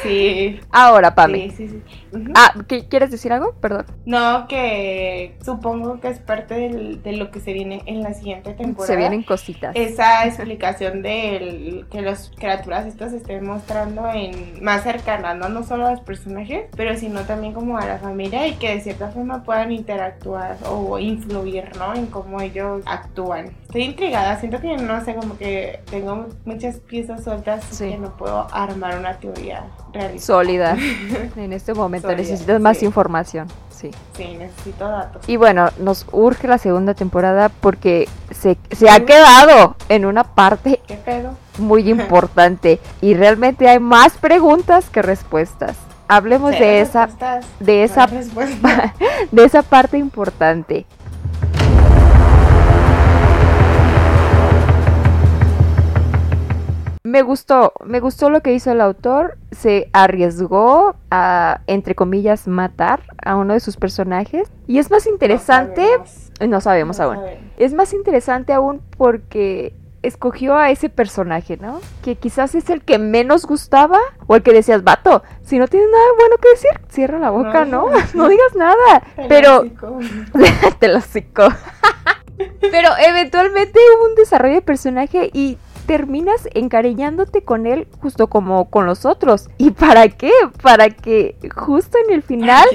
Sí. Ahora, Pame. Sí, sí, sí. Ah, ¿qué- ¿quieres decir algo? Perdón. No, que supongo que es parte del- de lo que se viene en la siguiente temporada. Se vienen cositas. Esa explicación de que las criaturas estas se estén mostrando en más cercanas, ¿no? No solo a los personajes, pero sino también como a la familia y que de cierta forma puedan interactuar o influir, ¿no? En cómo ellos actúan. Estoy intrigada, siento que no sé, como que tengo muchas piezas sueltas Sí. que no puedo armar una teoría realista. Sólida. En este momento Necesitas más sí. información. Sí. Sí, necesito datos. Y bueno, nos urge la segunda temporada porque se, se ha quedado en una parte muy importante y realmente hay más preguntas que respuestas. Hablemos de esa, de esa, de esa parte importante. Me gustó, me gustó lo que hizo el autor. Se arriesgó a, entre comillas, matar a uno de sus personajes. Y es más interesante, No sabemos, no sabemos no aún. Es más interesante aún porque escogió a ese personaje, ¿no? Que quizás es el que menos gustaba o el que decías, vato, si no tienes nada bueno que decir, cierra la boca, ¿no? No. No digas nada. El Pero te lo cico. Pero eventualmente hubo un desarrollo de personaje y terminas encariñándote con él justo como con los otros. ¿Y para qué? Para que justo en el final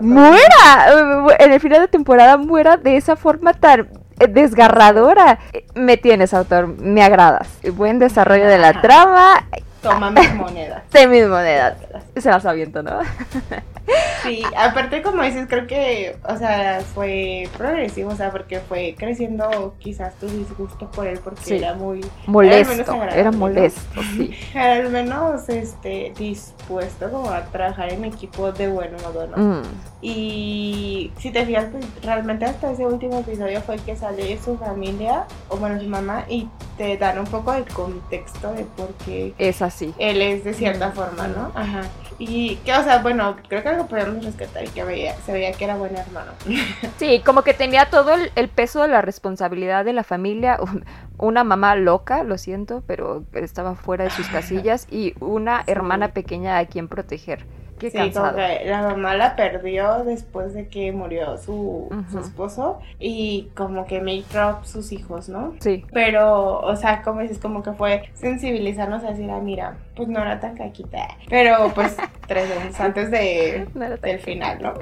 muera, en el final de temporada muera de esa forma tan desgarradora. Me tienes, autor, me agradas. Buen desarrollo de la trama, Toma mis monedas. de mis monedas. Se las aviento, ¿no? Sí, aparte como dices, creo que, o sea, fue progresivo, o sea, porque fue creciendo quizás tu disgusto por él porque Sí. era muy, Molesto, era molesto, sí. al menos, este, dispuesto como a trabajar en equipo de buen modo, ¿no? Mm, Y si te fijas, pues realmente hasta ese último episodio fue el que sale su familia, o bueno, su mamá, y te dan un poco de contexto de por qué es así. él es de cierta Mm. forma, ¿no? Ajá. Y que, o sea, bueno, creo que algo rescatar y que veía, se veía que era buen hermano. Sí, como que tenía todo el, el peso de la responsabilidad de la familia. un- Una mamá loca, lo siento, pero estaba fuera de sus casillas. Y una hermana pequeña a quien proteger. Sí, como que la mamá la perdió después de que murió su, su esposo y como que make up sus hijos, ¿no? Sí. Pero, o sea, como dices, como que fue sensibilizarnos a decir, ah, mira, pues no era tan caquita. Pero pues tres segundos antes de, No del final, ¿no?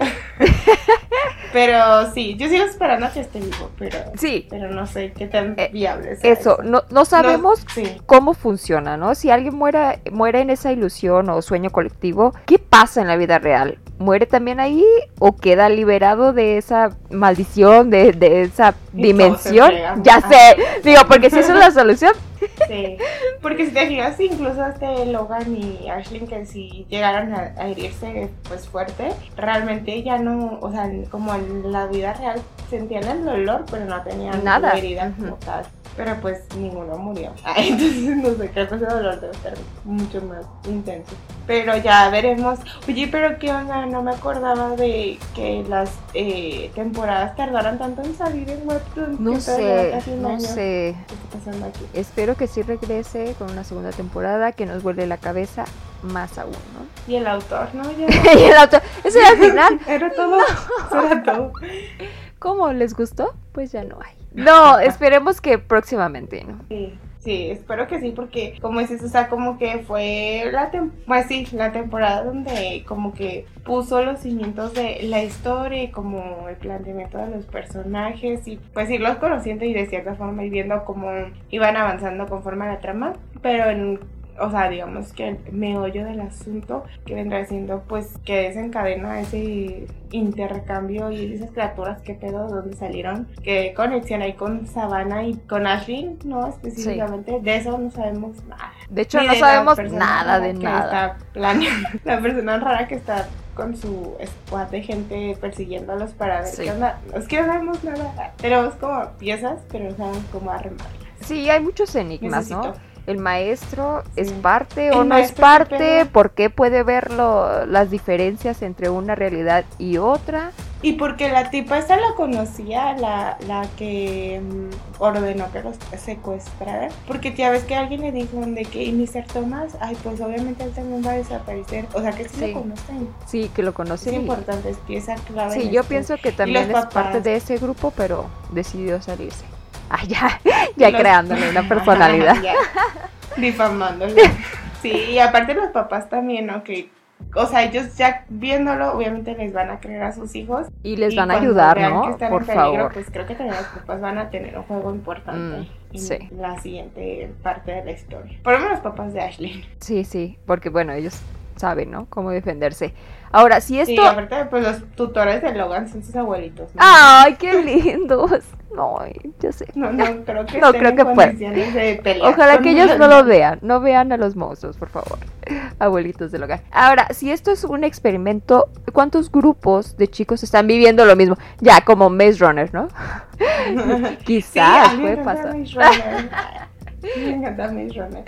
Pero sí, yo sigo esperando a que esté vivo, pero, Sí, pero no sé qué tan Eh, viable sea eso, no, no sabemos No, sí. cómo funciona, ¿no? Si alguien muere, muere en esa ilusión o sueño colectivo, ¿qué pasa en la vida real? ¿Muere también ahí o queda liberado de esa maldición, de, de esa Y dimensión? Ya sé, digo, porque si esa es la solución, Sí, porque si te fijas, incluso este Logan y Ashley que si llegaron a, a herirse pues fuerte, realmente ya no, o sea, como en la vida real sentían el dolor, pero no tenían Nada. la herida como tal. Pero pues ninguno murió. Ay, entonces no sé, creo que ese dolor debe estar mucho más intenso. Pero ya veremos. Oye, pero qué onda, no me acordaba de que las eh, temporadas tardaran tanto en salir en Webtoon. no sé, no año. sé. ¿Qué está pasando aquí? Espero que sí regrese con una segunda temporada que nos vuelve la cabeza más aún, ¿no? Y el autor, ¿no? Ya. y el otro, ese era el final. Era todo. Eso era todo. ¿Cómo les gustó? Pues ya no hay. No, esperemos que próximamente, ¿no? Sí, sí, espero que sí, porque como dices, o sea, como que fue la tem pues sí, la temporada donde como que puso los cimientos de la historia y como el planteamiento de los personajes y pues irlos conociendo y de cierta forma ir viendo cómo iban avanzando conforme a la trama, pero en o sea, digamos que el meollo del asunto que vendrá siendo pues que desencadena ese intercambio y esas criaturas que pedo de dónde salieron, qué conexión hay con Savannah y con Ashley, ¿no? Específicamente, de eso no sabemos nada. De hecho, Ni no de sabemos nada de nada. La persona rara que está con su squad de gente persiguiéndolos para ver Sí. qué onda. Es que no sabemos nada. Tenemos como piezas, pero no sabemos cómo arremarlas. Sí, hay muchos enigmas, ¿no? El maestro es parte El o no es maestro, ¿qué parte, pedo? por qué puede ver lo- las diferencias entre una realidad y otra. Y porque la tipa esa la conocía, la, la que mm, ordenó que los secuestraran. Porque ya ves que alguien le dijo de que, ¿y Mr. Thomas? Ay, pues obviamente él también va a desaparecer. O sea que sí, Sí. lo conocen. Sí, que lo Es conocen. y- importante, es pieza clave. Sí, yo pienso que también es parte de ese grupo, pero decidió salirse. Ah, ya, ya Los- creándole una personalidad. Ya, Difamándolo. Sí, y aparte los papás también, ¿no? Que, o sea, ellos ya viéndolo, obviamente les van a creer a sus hijos. Y les y van a ayudar, que ¿no? en Por peligro, favor. Pues creo que también los papás van a tener un juego importante Mm, sí. la siguiente parte de la historia. Por lo menos los papás de Ashley. Sí, sí, porque bueno, ellos saben, ¿no? Cómo defenderse. Ahora, si Sí, esto... aparte, pues los tutores de Logan son sus abuelitos. ¿no? ¡Ay, qué lindos! No, ya sé. No, no, creo que No, creo que de pelear Ojalá que ellos no lo vean, no vean a los monstruos, por favor. Abuelitos del hogar. Ahora, si esto es un experimento, ¿cuántos grupos de chicos están viviendo lo mismo? Ya, como Maze Runner, ¿no? Sí, Quizás puede pasar. Me encanta Maze Runner.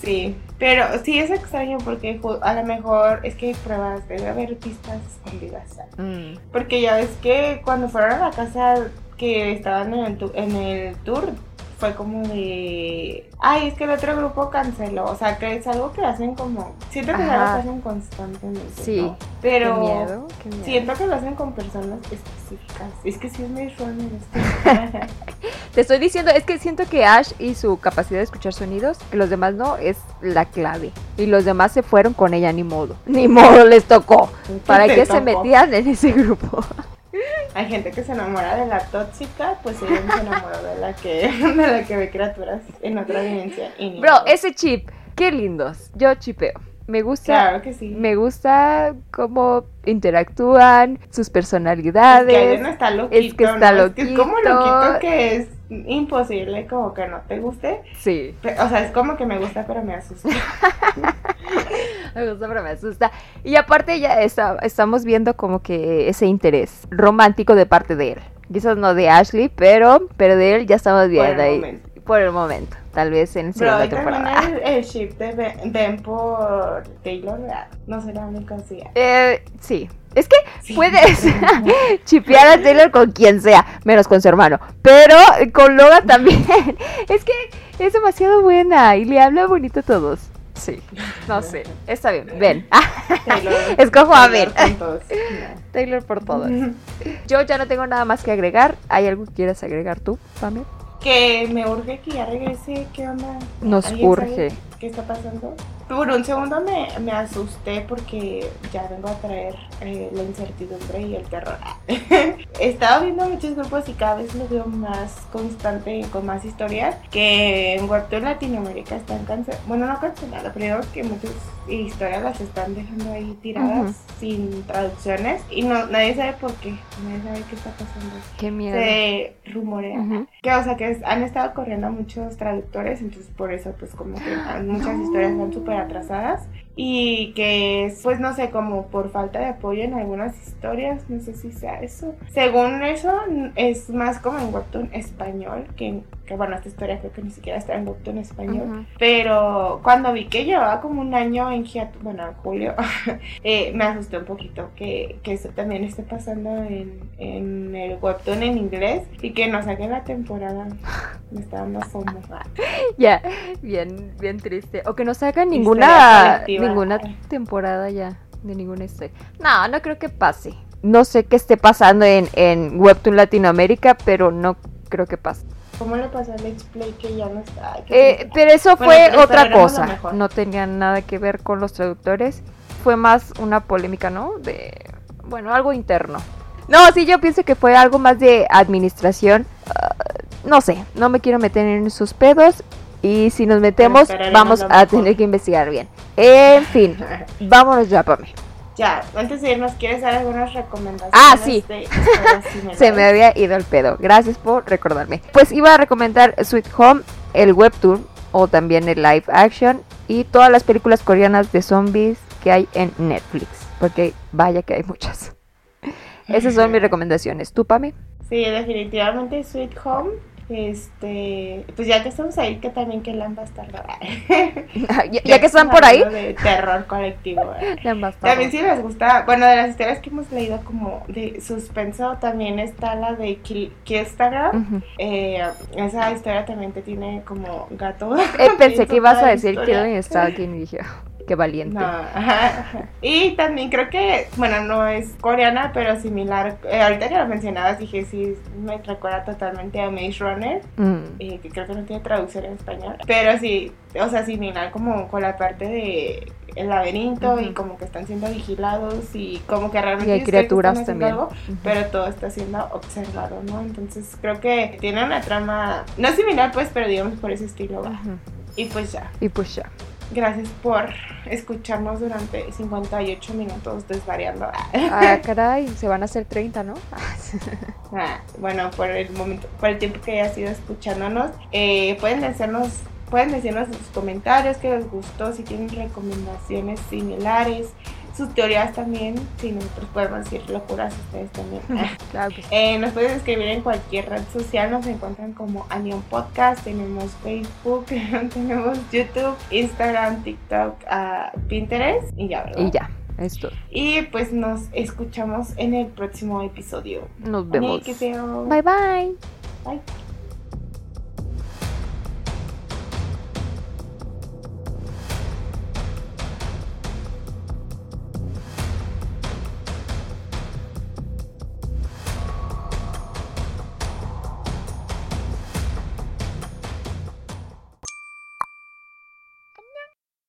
Sí, pero sí es extraño porque a lo mejor es que hay pruebas, debe haber pistas escondidas. Mm, Porque ya ves que cuando fueron a la casa que estaban en el, tu- en el tour, fue como de. Ay, es que el otro grupo canceló. O sea, que es algo que hacen como. Siento que ya lo hacen constantemente. Sí, ¿no? Pero. Qué miedo, qué miedo. Siento que lo hacen con personas específicas. Es que sí es Maze Runner. Te estoy diciendo, es que siento que Ash y su capacidad de escuchar sonidos, que los demás no, es la clave. Y los demás se fueron con ella, ni modo. Ni modo les tocó. ¿Para qué se metían en ese grupo? Hay gente que se enamora de la tóxica, pues ella se enamoró de la que, de la que ve criaturas en otra dimensión. y Bro, ese chip, qué lindos. Yo chipeo. Me gusta. Claro que sí. Me gusta cómo interactúan, sus Es que personalidades. Aiden está loquito, es que está ¿no? Es que es como loquito. loquito que es imposible como que no te guste. Sí, O sea, es como que me gusta, pero me asusta. me gusta, pero me asusta. Y aparte ya está- estamos viendo como que ese interés romántico de parte de él. Quizás no de Ashley, pero, pero de él ya estamos viendo ahí. momento. Por el momento. Tal vez en Bro, segunda también temporada. el, el ship de Ben, Ben por Taylor, no será muy conocida. Eh, sí. Es que Sí. puedes chipear a Taylor con quien sea, menos con su hermano. Pero con Logan también. Es que es demasiado buena y le habla bonito a todos. Sí, no sé. Está bien, ven. Taylor, Escojo a Taylor todos. Taylor por todas. Yo ya no tengo nada más que agregar. ¿Hay algo que quieras agregar tú, Pamela? Que me urge que ya regrese. ¿Qué onda? Nos ¿Alguien sabe urge. ¿Qué está pasando? Por un segundo me, me asusté porque ya vengo a traer eh, la incertidumbre y el terror. He estado viendo muchos grupos y cada vez lo veo más constante con más historias que en Webtoon Latinoamérica están canceladas. Bueno, no canceladas, pero que muchas historias las están dejando ahí tiradas Ujú. sin traducciones y no nadie sabe por qué. Nadie sabe qué está pasando. Qué miedo. Se rumorea Ujú. que, o sea, que han estado corriendo muchos traductores, entonces por eso, pues, como que muchas historias están súper atrasadas. Y que, es, pues, no sé, como por falta de apoyo en algunas historias, no sé si sea eso. Según eso, es más como en Webtoon español, que, que bueno, esta historia creo que ni siquiera está en Webtoon español. Pero cuando vi que llevaba como un año en hiato, bueno, en julio, eh, me asusté un poquito que, que eso también esté pasando en, en el webtoon en inglés y que no saquen la temporada. Me está dando fomo. Ya, bien, bien triste. O que no sacan ninguna. Ninguna temporada ya de ninguna historia. No, no creo que pase. No sé qué esté pasando en, en Webtoon Latinoamérica, pero no creo que pase. ¿Cómo le pasó al Let's Play que ya no está? Ay, Eh, pero eso Bueno, fue pero otra cosa. No tenía nada que ver con los traductores. Fue más una polémica, ¿no? De, bueno, algo interno. No, sí, yo pienso que fue algo más de administración. Ah, no sé, no me quiero meter en sus pedos. Y si nos metemos, vamos a tener que investigar bien. En fin, vámonos ya, Pame. Ya, antes de irnos, ¿quieres dar algunas recomendaciones? Ah, sí. de? Se me había ido el pedo. Gracias por recordarme. Pues iba a recomendar Sweet Home, el webtoon o también el live action y todas las películas coreanas de zombies que hay en Netflix. Porque vaya que hay muchas. Esas son mis recomendaciones. ¿Tú, Pame? Sí, definitivamente Sweet Home. Este, pues ya que estamos ahí, que también que la bastardo. ya, ya que están por ahí. De terror colectivo. También si les gusta, bueno, de las historias que hemos leído como de suspenso, también está la de Kill, Killstagram. Ujú. Eh, esa historia también te tiene como gato. Eh, pensé que ibas a decir historia. Killing Stalking y dije, "Ah, qué valiente. No, ajá, ajá. Y también creo que, bueno, no es coreana, pero similar. Eh, ahorita que lo mencionabas, dije, sí, me recuerda totalmente a Maze Runner, Mm. eh, que creo que no tiene traducción en español. Pero sí, o sea, similar como con la parte de el laberinto y Ujú. como que están siendo vigilados y como que realmente Y hay criaturas también. algo, Ujú. pero todo está siendo observado, ¿no? Entonces creo que tiene una trama, no similar pues, pero digamos por ese estilo va. Ujú. Y pues ya. Y pues ya. Gracias por escucharnos durante 58 minutos desvariando. Ah, caray, se van a hacer 30, ¿no? Ah, bueno, por el momento, por el tiempo que hayas ido escuchándonos, eh, pueden decirnos, pueden decirnos en sus comentarios qué les gustó, si tienen recomendaciones similares, sus teorías también, si nosotros podemos decir locuras ustedes también. claro que sí. Eh, nos pueden escribir en cualquier red social, nos encuentran como Anion Podcast, tenemos Facebook, tenemos YouTube, Instagram, TikTok, ah, Pinterest y ya, ¿verdad? Y ya. Esto. Y pues nos escuchamos en el próximo episodio. Nos vemos. Bye bye. Bye.